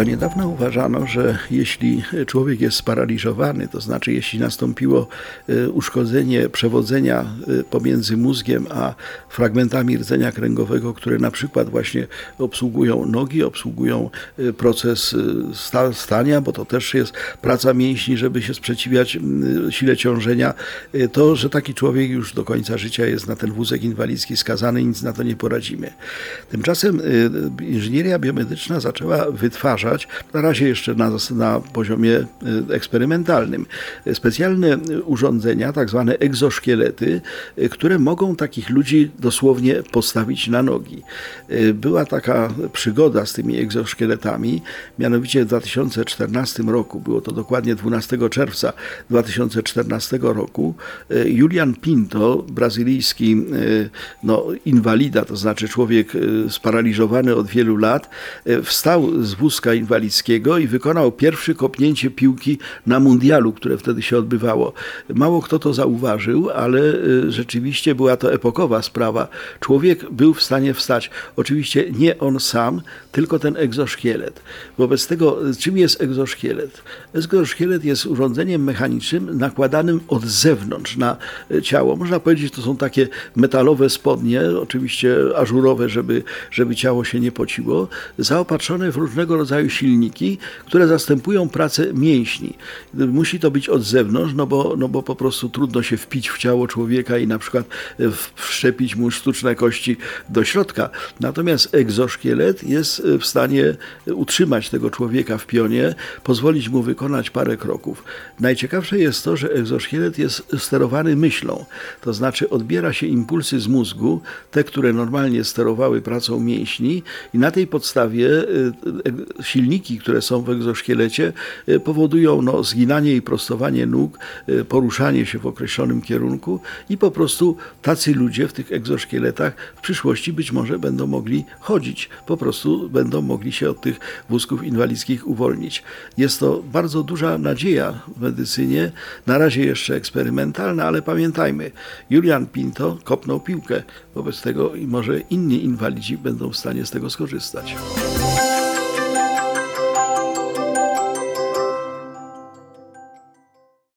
Do niedawna uważano, że jeśli człowiek jest sparaliżowany, to znaczy jeśli nastąpiło y, uszkodzenie przewodzenia y, pomiędzy mózgiem a fragmentami rdzenia kręgowego, które na przykład właśnie obsługują nogi, obsługują y, proces sta- stania, bo to też jest praca mięśni, żeby się sprzeciwiać sile ciążenia, to, że taki człowiek już do końca życia jest na ten wózek inwalidzki skazany, nic na to nie poradzimy. Tymczasem inżynieria biomedyczna zaczęła wytwarzać, na razie jeszcze na, na poziomie y, eksperymentalnym, specjalne urządzenia, tak zwane egzoszkielety, y, które mogą takich ludzi dosłownie postawić na nogi. Y, Była taka przygoda z tymi egzoszkieletami, mianowicie w 2014 roku, było to dokładnie 12 czerwca 2014 roku, Julian Pinto, brazylijski no, inwalida, to znaczy człowiek sparaliżowany od wielu lat, wstał z wózka inwalidzkiego i wykonał pierwsze kopnięcie piłki na mundialu, które wtedy się odbywało. Mało kto to zauważył, ale y, rzeczywiście była to epokowa sprawa. Człowiek był w stanie wstać. Oczywiście nie on sam, tylko ten egzoszkielet. Wobec tego, y, czym jest egzoszkielet? Egzoszkielet jest urządzeniem mechanicznym nakładanym od zewnątrz na y, ciało. Można powiedzieć, to są takie metalowe spodnie, oczywiście ażurowe, żeby, żeby ciało się nie pociło, zaopatrzone w różnego rodzaju silniki, które zastępują pracę mięśni. Musi to być od zewnątrz, no bo, no bo po prostu trudno się wpić w ciało człowieka i na przykład e, wszczepić mu sztuczne kości do środka. Natomiast egzoszkielet jest e, w stanie utrzymać tego człowieka w pionie, pozwolić mu wykonać parę kroków. Najciekawsze jest to, że egzoszkielet jest sterowany myślą, to znaczy odbiera się impulsy z mózgu, te, które normalnie sterowały pracą mięśni i na tej podstawie silniki, które są w egzoszkielecie y, powodują no, zginanie i prostowanie nóg, y, poruszanie się w określonym kierunku i po prostu tacy ludzie w tych egzoszkieletach w przyszłości być może będą mogli chodzić, po prostu będą mogli się od tych wózków inwalidzkich uwolnić. Jest to bardzo duża nadzieja w medycynie, na razie jeszcze eksperymentalna, ale pamiętajmy, Julian Pinto kopnął piłkę, wobec tego może inni inwalidzi będą w stanie z tego skorzystać.